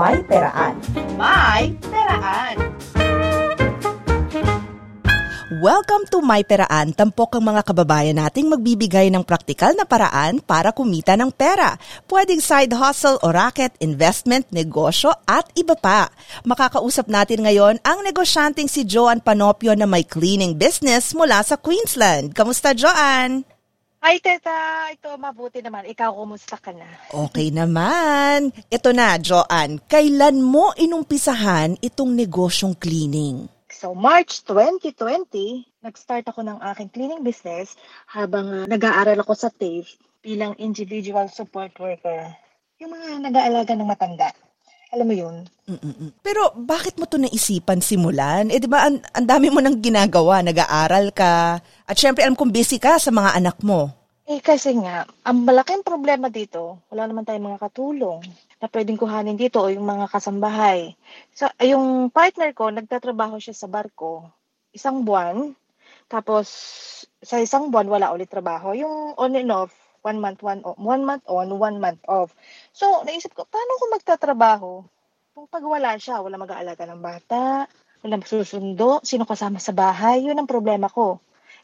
May Peraan. May Peraan. Welcome to My Peraan, tampok ang mga kababayan nating magbibigay ng praktikal na paraan para kumita ng pera. Pwedeng side hustle o racket, investment, negosyo at iba pa. Makakausap natin ngayon ang negosyanteng si Joan Panopio na may cleaning business mula sa Queensland. Kamusta Joan? Hi, Teta. Ito, mabuti naman. Ikaw, kumusta ka na? Okay naman. Ito na, Joan. Kailan mo inumpisahan itong negosyong cleaning? So, March 2020, nag-start ako ng aking cleaning business habang uh, nag-aaral ako sa TAFE bilang individual support worker. Yung mga nag-aalaga ng matanda. Alam mo yun? Mm-mm. Pero bakit mo to naisipan simulan? Eh di ba ang, ang dami mo nang ginagawa, nag-aaral ka, at syempre alam kong busy ka sa mga anak mo. Eh kasi nga, ang malaking problema dito, wala naman tayong mga katulong na pwedeng kuhanin dito o yung mga kasambahay. So, yung partner ko, nagtatrabaho siya sa barko, isang buwan, tapos sa isang buwan wala ulit trabaho. Yung on and off, one month, one, one month on, one month off. So, naisip ko, paano ko magtatrabaho? Kung pag wala siya, wala mag-aalaga ng bata, wala susundo, sino kasama sa bahay, yun ang problema ko.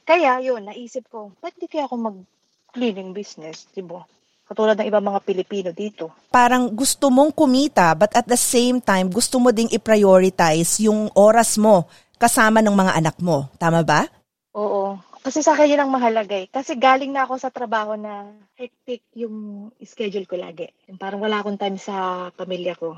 Kaya, yun, naisip ko, ba't di kaya ako mag-cleaning business, di ba? Katulad ng ibang mga Pilipino dito. Parang gusto mong kumita but at the same time gusto mo ding i-prioritize yung oras mo kasama ng mga anak mo. Tama ba? Oo. Kasi sa akin yun ang mahalaga eh. Kasi galing na ako sa trabaho na hectic yung schedule ko lagi. Parang wala akong time sa pamilya ko.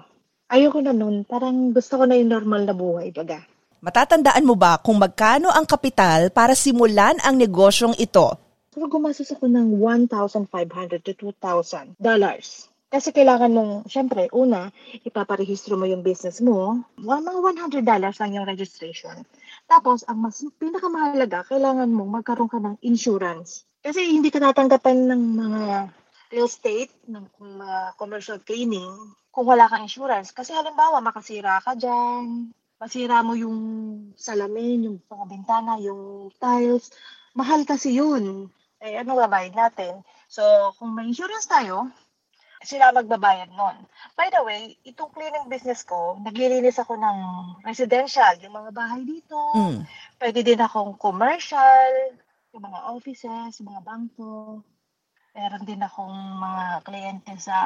Ayoko na nun. Parang gusto ko na yung normal na buhay, baga. Matatandaan mo ba kung magkano ang kapital para simulan ang negosyong ito? So, gumastos ako ng 1,500 to 2,000 dollars. Kasi kailangan mong, syempre, una, ipaparehistro mo yung business mo. Mga 100 dollars lang yung registration. Tapos, ang mas pinakamahalaga, kailangan mong magkaroon ka ng insurance. Kasi hindi ka tatanggapan ng mga real estate, ng mga commercial cleaning, kung wala kang insurance. Kasi halimbawa, makasira ka dyan, masira mo yung salamin, yung mga bintana, yung tiles, mahal kasi yun. Eh, ano babayad natin? So, kung may insurance tayo, sila magbabayad nun. By the way, itong cleaning business ko, naglilinis ako ng residential, yung mga bahay dito. Mm. Pwede din akong commercial, yung mga offices, yung mga bangko. Meron din akong mga kliyente sa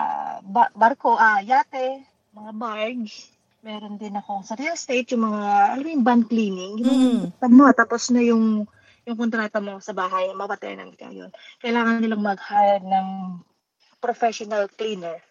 ba- barko, ah, yate, mga barge. Meron din akong sa real estate, yung mga, alam mo yung van cleaning. Yung Mm. tamo, tapos na yung yung kontrata mo sa bahay, mapatenant ka yun. Kailangan nilang mag-hire ng professional cleaner.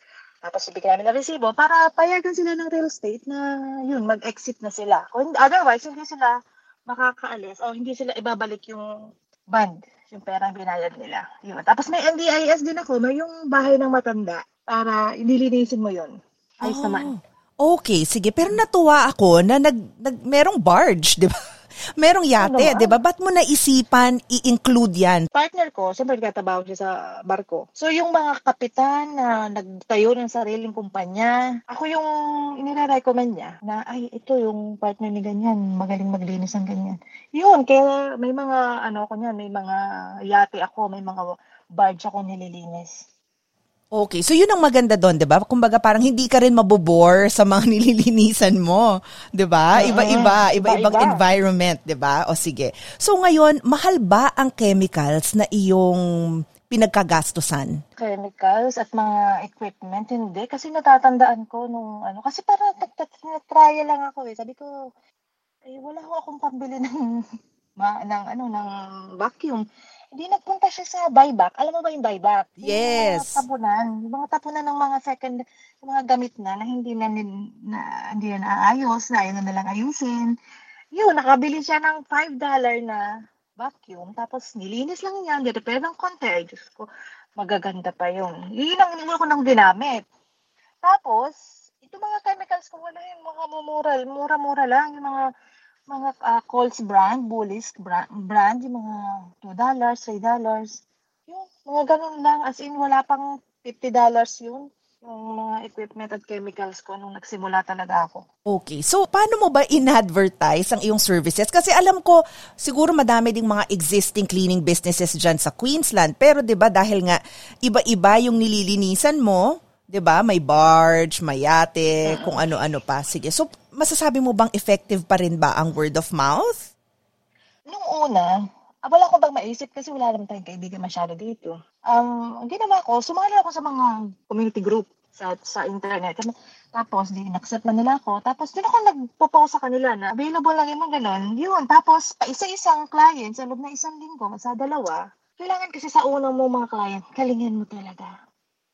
Tapos ibigay namin ng resibo para payagan sila ng real estate na yun, mag-exit na sila. Kung, otherwise, hindi sila makakaalis o hindi sila ibabalik yung band, yung perang binayad nila. Yun. Tapos may NDIS din ako, may yung bahay ng matanda para nilinisin mo yun. Ayos Oh. naman. Okay, sige. Pero natuwa ako na nag, nag merong barge, di ba? Merong yate, Ano ba? di ba? Ba't mo naisipan i-include yan? partner ko, siyempre nagtatrabaho siya sa barko. So, yung mga kapitan na nagtayo ng sariling kumpanya, ako yung inire-recommend niya na, ay, ito yung partner ni ganyan, magaling maglinis ng ganyan. Yun, kaya may mga, ano ko niyan, may mga yate ako, may mga barge ako nililinis. Okay, so yun ang maganda doon, 'di ba? Kumbaga parang hindi ka rin mabobore sa mga nililinisan mo, 'di ba? Iba-iba, iba-ibang iba-iba. environment, 'di ba? O sige. So ngayon, mahal ba ang chemicals na iyong pinagkagastusan? chemicals at mga equipment, hindi. Kasi natatandaan ko nung ano, kasi para nag-trial lang ako eh. Sabi ko, eh, wala ko akong pambili ng, ma, ng, ano, ng vacuum. Hindi nagpunta siya sa buyback. Alam mo ba yung buyback? Yung Yes. mga tapunan. Yung mga tapunan ng mga second, yung mga gamit na na hindi na, na hindi na naayos, na ayaw na lang ayusin. Yun, nakabili siya ng $5 na vacuum. Tapos nilinis lang niya, nirepair ng konti. Ay, Diyos ko, magaganda pa yun. Yun ang inulo ko nang ginamit. Tapos, ito mga chemicals ko, wala yung mga mumura, mura-mura lang, yung mga mga uh, Coles brand, Bullies brand, brand, yung mga $2, $3. Yung mga ganun lang, as in wala pang $50 yun yung mga equipment at chemicals ko nung nagsimula talaga ako. Okay. So, paano mo ba in-advertise ang iyong services? Kasi alam ko, siguro madami ding mga existing cleaning businesses dyan sa Queensland. Pero 'di ba dahil nga iba-iba yung nililinisan mo, 'di ba? May barge, may yate, kung ano-ano pa. Sige. So, masasabi mo bang effective pa rin ba ang word of mouth? Nung una, Ah, wala ko bang maisip kasi wala naman tayong kaibigan masyado dito. Um, ginawa ko, sumali ako sa mga community group sa sa internet. Tapos, di accept na nila ako. Tapos, doon ako nagpo-post sa kanila na available lang yung mga ganun. Yun. Tapos, pa isa-isang client sa loob na isang linggo, sa dalawa, kailangan kasi sa unang mo mga client, kalingin mo talaga.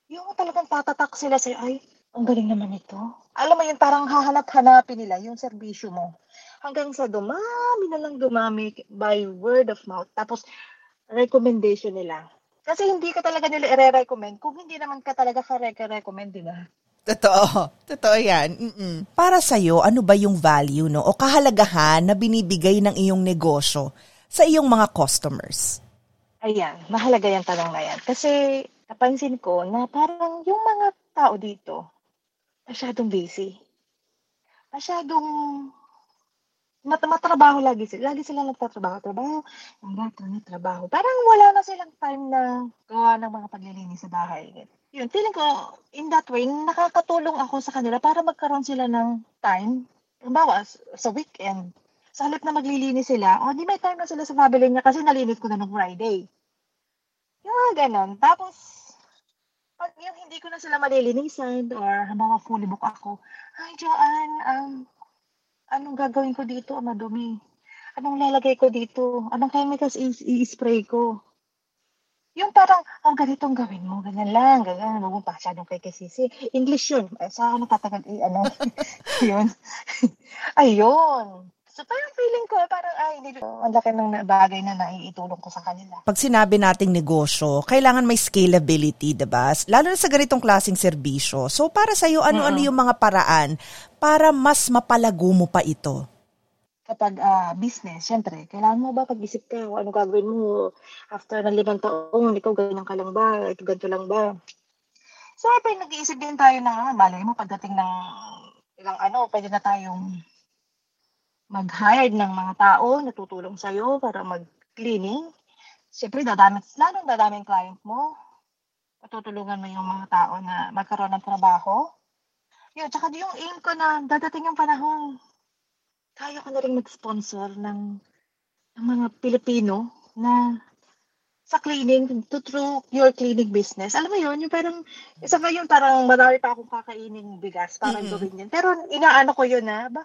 Yung talagang tatatak sila sa'yo, ay, ang galing naman ito. Alam mo yun, parang hahanap-hanapin nila yung serbisyo mo hanggang sa dumami na lang dumami by word of mouth. Tapos, recommendation nila. Kasi hindi ka talaga nila i-recommend kung hindi naman ka talaga ka-recommend, di ba? Totoo. Totoo yan. Mm-mm. Para sa'yo, ano ba yung value no, o kahalagahan na binibigay ng iyong negosyo sa iyong mga customers? Ayan, mahalaga yung tanong na yan. Kasi napansin ko na parang yung mga tao dito, masyadong busy. Masyadong mat matrabaho lagi sila. Lagi sila nagtatrabaho, trabaho, ang trabaho. Parang wala na silang time na gawa ng mga paglilinis sa bahay. Yun, feeling ko, in that way, nakakatulong ako sa kanila para magkaroon sila ng time. Halimbawa, sa weekend, sa halip na maglilinis sila, oh, di may time na sila sa family niya kasi nalinis ko na ng Friday. Yung ganon. Tapos, pag yung hindi ko na sila malilinisan or halimbawa fully book ako, ay, Joanne, um, anong gagawin ko dito, madumi? Anong lalagay ko dito? Anong chemicals i-spray ko? Yung parang, ang oh, ganitong gawin mo, ganyan lang, ganyan, huwag mo pasyadong kay kasisi. English yun. Eh, sa ano tatagal, eh, ano, yun. Ayun. So parang feeling ko, parang ay, hindi, ang laki ng bagay na naiitulong ko sa kanila. Pag sinabi nating negosyo, kailangan may scalability, diba? Lalo na sa ganitong klaseng serbisyo. So para sa iyo, ano-ano yung mga paraan para mas mapalago mo pa ito? Kapag uh, business, syempre, kailangan mo ba pag-isip ka ano gagawin mo after ng limang taong, ikaw ganyan ka lang ba, ikaw ganito lang ba. So, pag nag-iisip din tayo na, malay mo, pagdating ng ilang ano, pwede na tayong mag-hire ng mga tao na tutulong sa'yo para mag-cleaning. Siyempre, dadami, lalong dadaming client mo. Patutulungan mo yung mga tao na magkaroon ng trabaho. Yun, tsaka yung aim ko na dadating yung panahon, kaya ko na rin mag-sponsor ng, ng mga Pilipino na sa cleaning, to through your cleaning business. Alam mo yun, yung parang, isa pa yun, parang marami pa akong kakainin bigas, parang mm-hmm. gawin yun. Pero inaano ko yun na, ba,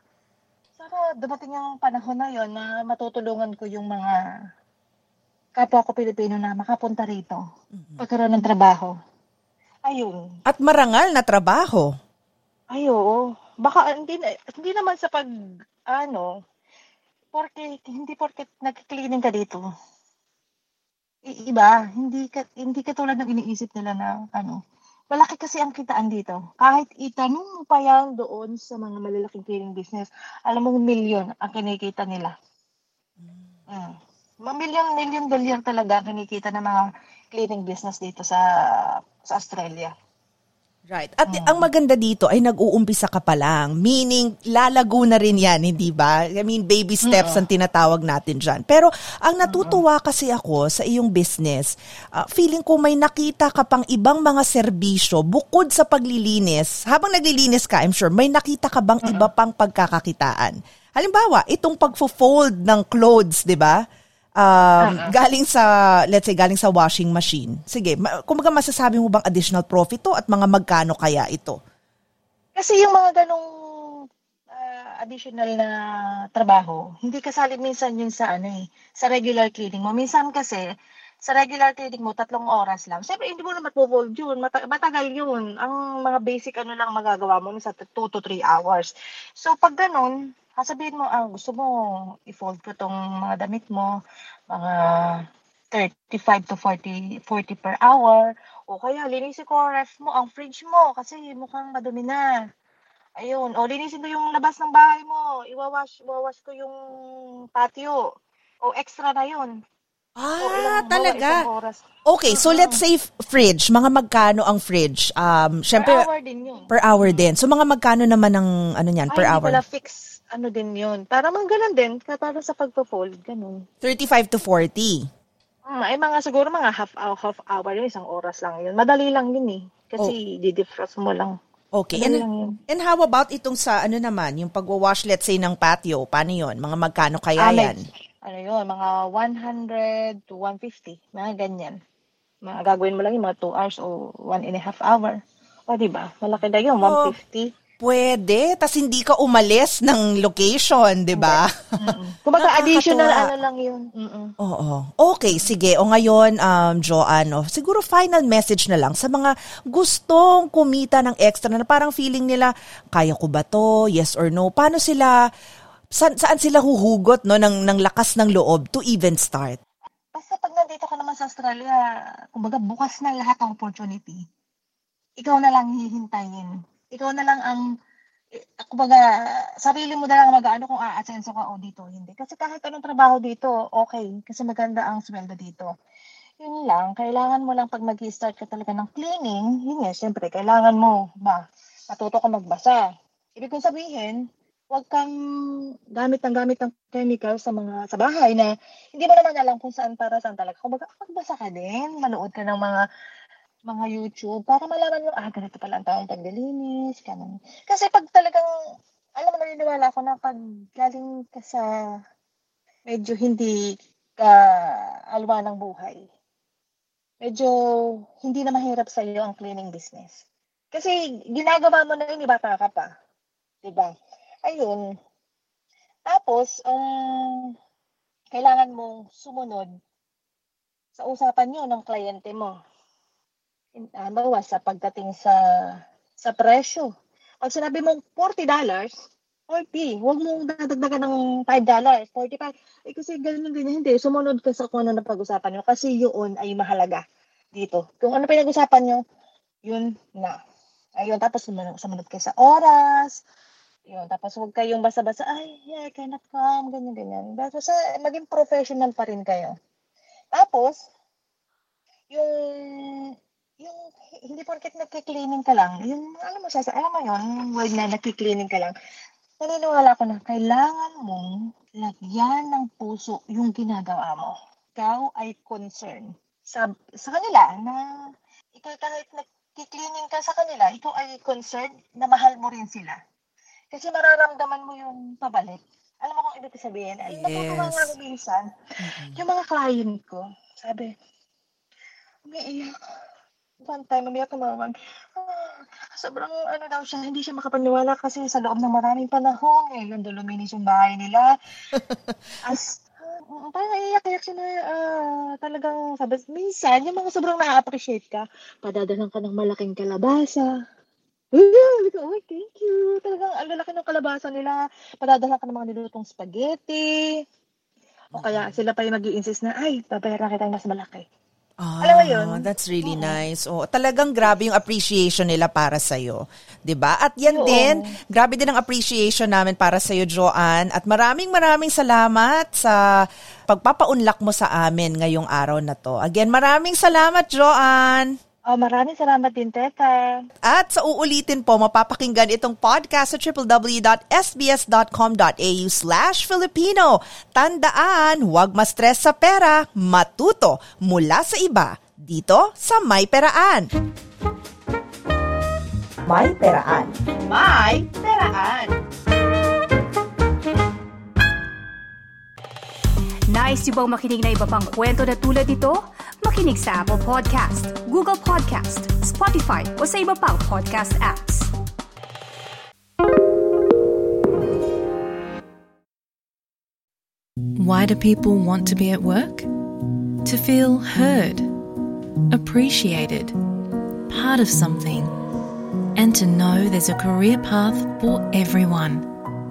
sana dumating yung panahon na yon na matutulungan ko yung mga kapwa ko Pilipino na makapunta rito. Mm-hmm. Pagkaroon ng trabaho. Ayun. At marangal na trabaho. Ay, oo. Baka hindi, hindi naman sa pag, ano, porque, hindi porque nag-cleaning ka dito. Iba, hindi ka, hindi ka tulad ng iniisip nila na, ano, malaki kasi ang kitaan dito. Kahit itanong mo pa yan doon sa mga malalaking cleaning business, alam mo, milyon ang kinikita nila. Mm. Milyon, milyon dollar talaga kinikita ng mga cleaning business dito sa sa Australia. Right. At mm. ang maganda dito ay nag-uumpisa ka pa lang. Meaning, lalago na rin yan, hindi ba? I mean, baby steps mm. ang tinatawag natin dyan. Pero ang natutuwa kasi ako sa iyong business, uh, feeling ko may nakita ka pang ibang mga serbisyo bukod sa paglilinis. Habang naglilinis ka, I'm sure, may nakita ka bang iba pang pagkakakitaan? Halimbawa, itong pagfo-fold ng clothes, di ba? Um, uh-huh. galing sa, let's say, galing sa washing machine. Sige, ma- kumaga masasabi mo bang additional profit to at mga magkano kaya ito? Kasi yung mga ganong uh, additional na trabaho, hindi kasali minsan yun sa ano eh, sa regular cleaning mo. Minsan kasi, sa regular cleaning mo, tatlong oras lang. Siyempre, hindi mo na matpo-fold yun. Mata- matagal yun. Ang mga basic ano lang magagawa mo sa 2 to 3 hours. So, pag ganun, sasabihin mo, ah, gusto mo i-fold ko tong mga damit mo, mga 35 to 40, 40 per hour. O kaya, linisin ko ref mo, ang fridge mo, kasi mukhang madumi na. Ayun. O, linisin ko yung labas ng bahay mo. Iwawash, iwawash ko yung patio. O, extra na yun. Ah, ilang- talaga. oras. Okay, so let's say fridge. Mga magkano ang fridge? Um, Per syempre, hour din yun. per hour din. So mga magkano naman ang ano niyan, per Ay, hour? pala fix. Ano din yun. Para mang ganun din. Para sa pagpo-fold. Ganun. 35 to 40. Hmm, ay mga siguro mga half hour, half hour yun, isang oras lang yun. Madali lang yun eh. Kasi didefrost mo lang. Okay. Madali lang And, yun. and how about itong sa ano naman, yung pagwawash let's say ng patio, paano yun? Mga magkano kaya Ah, may- yan? Ano yun, mga 100 to 150. Mga ganyan. Mga gagawin mo lang yung mga 2 hours o 1 and a half hour. O, di ba? Malaki na yun, Oh. 150. Pwede, tas hindi ka umalis ng location, di ba? Kumbaga, additional ano lang yun. Mm-mm. Oo. Okay, sige. O ngayon, um, Joanne, oh, siguro final message na lang sa mga gustong kumita ng extra na parang feeling nila, kaya ko ba to? Yes or no? Paano sila, saan, saan sila huhugot no, ng, ng lakas ng loob to even start? Basta pag nandito ka naman sa Australia, kumbaga bukas na lahat ng opportunity. Ikaw na lang hihintayin. Ikaw na lang ang, eh, kumbaga, sarili mo na lang mag-ano kung aasenso ka o dito, hindi. Kasi kahit anong trabaho dito, okay. Kasi maganda ang sweldo dito. Yun lang, kailangan mo lang pag mag start ka talaga ng cleaning, yun nga, syempre, kailangan mo, ba, matuto ka magbasa. Ibig kong sabihin, huwag kang gamit ng gamit ng chemical sa mga sa bahay na hindi mo naman alam kung saan para saan talaga. Kumbaga, magbasa ka din, manood ka ng mga mga YouTube para malaman mo, ah, ganito pala ang taong paglilinis, ganun. Kasi pag talagang, alam mo, naniniwala ako na pag galing ka sa medyo hindi ka alwa ng buhay, medyo hindi na mahirap sa iyo ang cleaning business. Kasi ginagawa mo na yun, bata ka pa. Diba? Ayun. Tapos, um, kailangan mong sumunod sa usapan nyo ng kliyente mo. Halimbawa, sa pagdating sa sa presyo. Pag sinabi mong $40, 40. Huwag mong dadagdagan ng $5, 45. Eh kasi ganyan ganyan hindi. Sumunod ka sa kung ano na pag-usapan nyo kasi yun ay mahalaga dito. Kung ano pinag-usapan nyo, yun na. Ayun, tapos sumunod, sumunod ka sa oras. Yun, tapos huwag kayong basa-basa, ay, yeah, I cannot come, ganyan, ganyan. Basta maging professional pa rin kayo. Tapos, yung yung hindi porket nagki-cleaning ka lang, yung alam mo sa alam mo yun, yung word na nagki-cleaning ka lang, naniniwala ko na kailangan mong lagyan ng puso yung ginagawa mo. Ikaw ay concern sa sa kanila na ikaw kahit nagki-cleaning ka sa kanila, ikaw ay concerned na mahal mo rin sila. Kasi mararamdaman mo yung pabalik. Alam mo kung ibig sabihin? Yes. natutuwa nga ako minsan. Yung mga client ko, sabi, umiiyak. One time, umiyak tumawag. Ah, sobrang ano daw siya, hindi siya makapaniwala kasi sa loob ng maraming panahon, ngayon doon luminis yung bahay nila. As, ah, parang iiyak-iyak siya na ah, talagang sabi, minsan, yung mga sobrang na-appreciate ka, padadalan ka ng malaking kalabasa. Sabi ko, oh, thank you. Talagang ang lalaki ng kalabasa nila. Padadala ka ng mga nilutong spaghetti. O kaya sila pa yung mag insist na, ay, babayaran kita ng mas malaki. Ah, Alam mo yun? That's really Oo. nice. Oh, talagang grabe yung appreciation nila para sa 'yo, 'di ba? At yan Oo. din, grabe din ang appreciation namin para sa iyo, Joanne. At maraming maraming salamat sa pagpapaunlak mo sa amin ngayong araw na 'to. Again, maraming salamat, Joanne. Oh, maraming salamat din, Teta. At sa uulitin po, mapapakinggan itong podcast sa www.sbs.com.au slash Filipino. Tandaan, huwag ma-stress sa pera, matuto mula sa iba dito sa May Peraan. May Peraan. May Peraan. Nice yung bang makinig na iba pang kwento na tulad ito? Makinig sa Apple Podcast, Google Podcast, Spotify o sa iba pang podcast apps. Why do people want to be at work? To feel heard, appreciated, part of something, and to know there's a career path for everyone.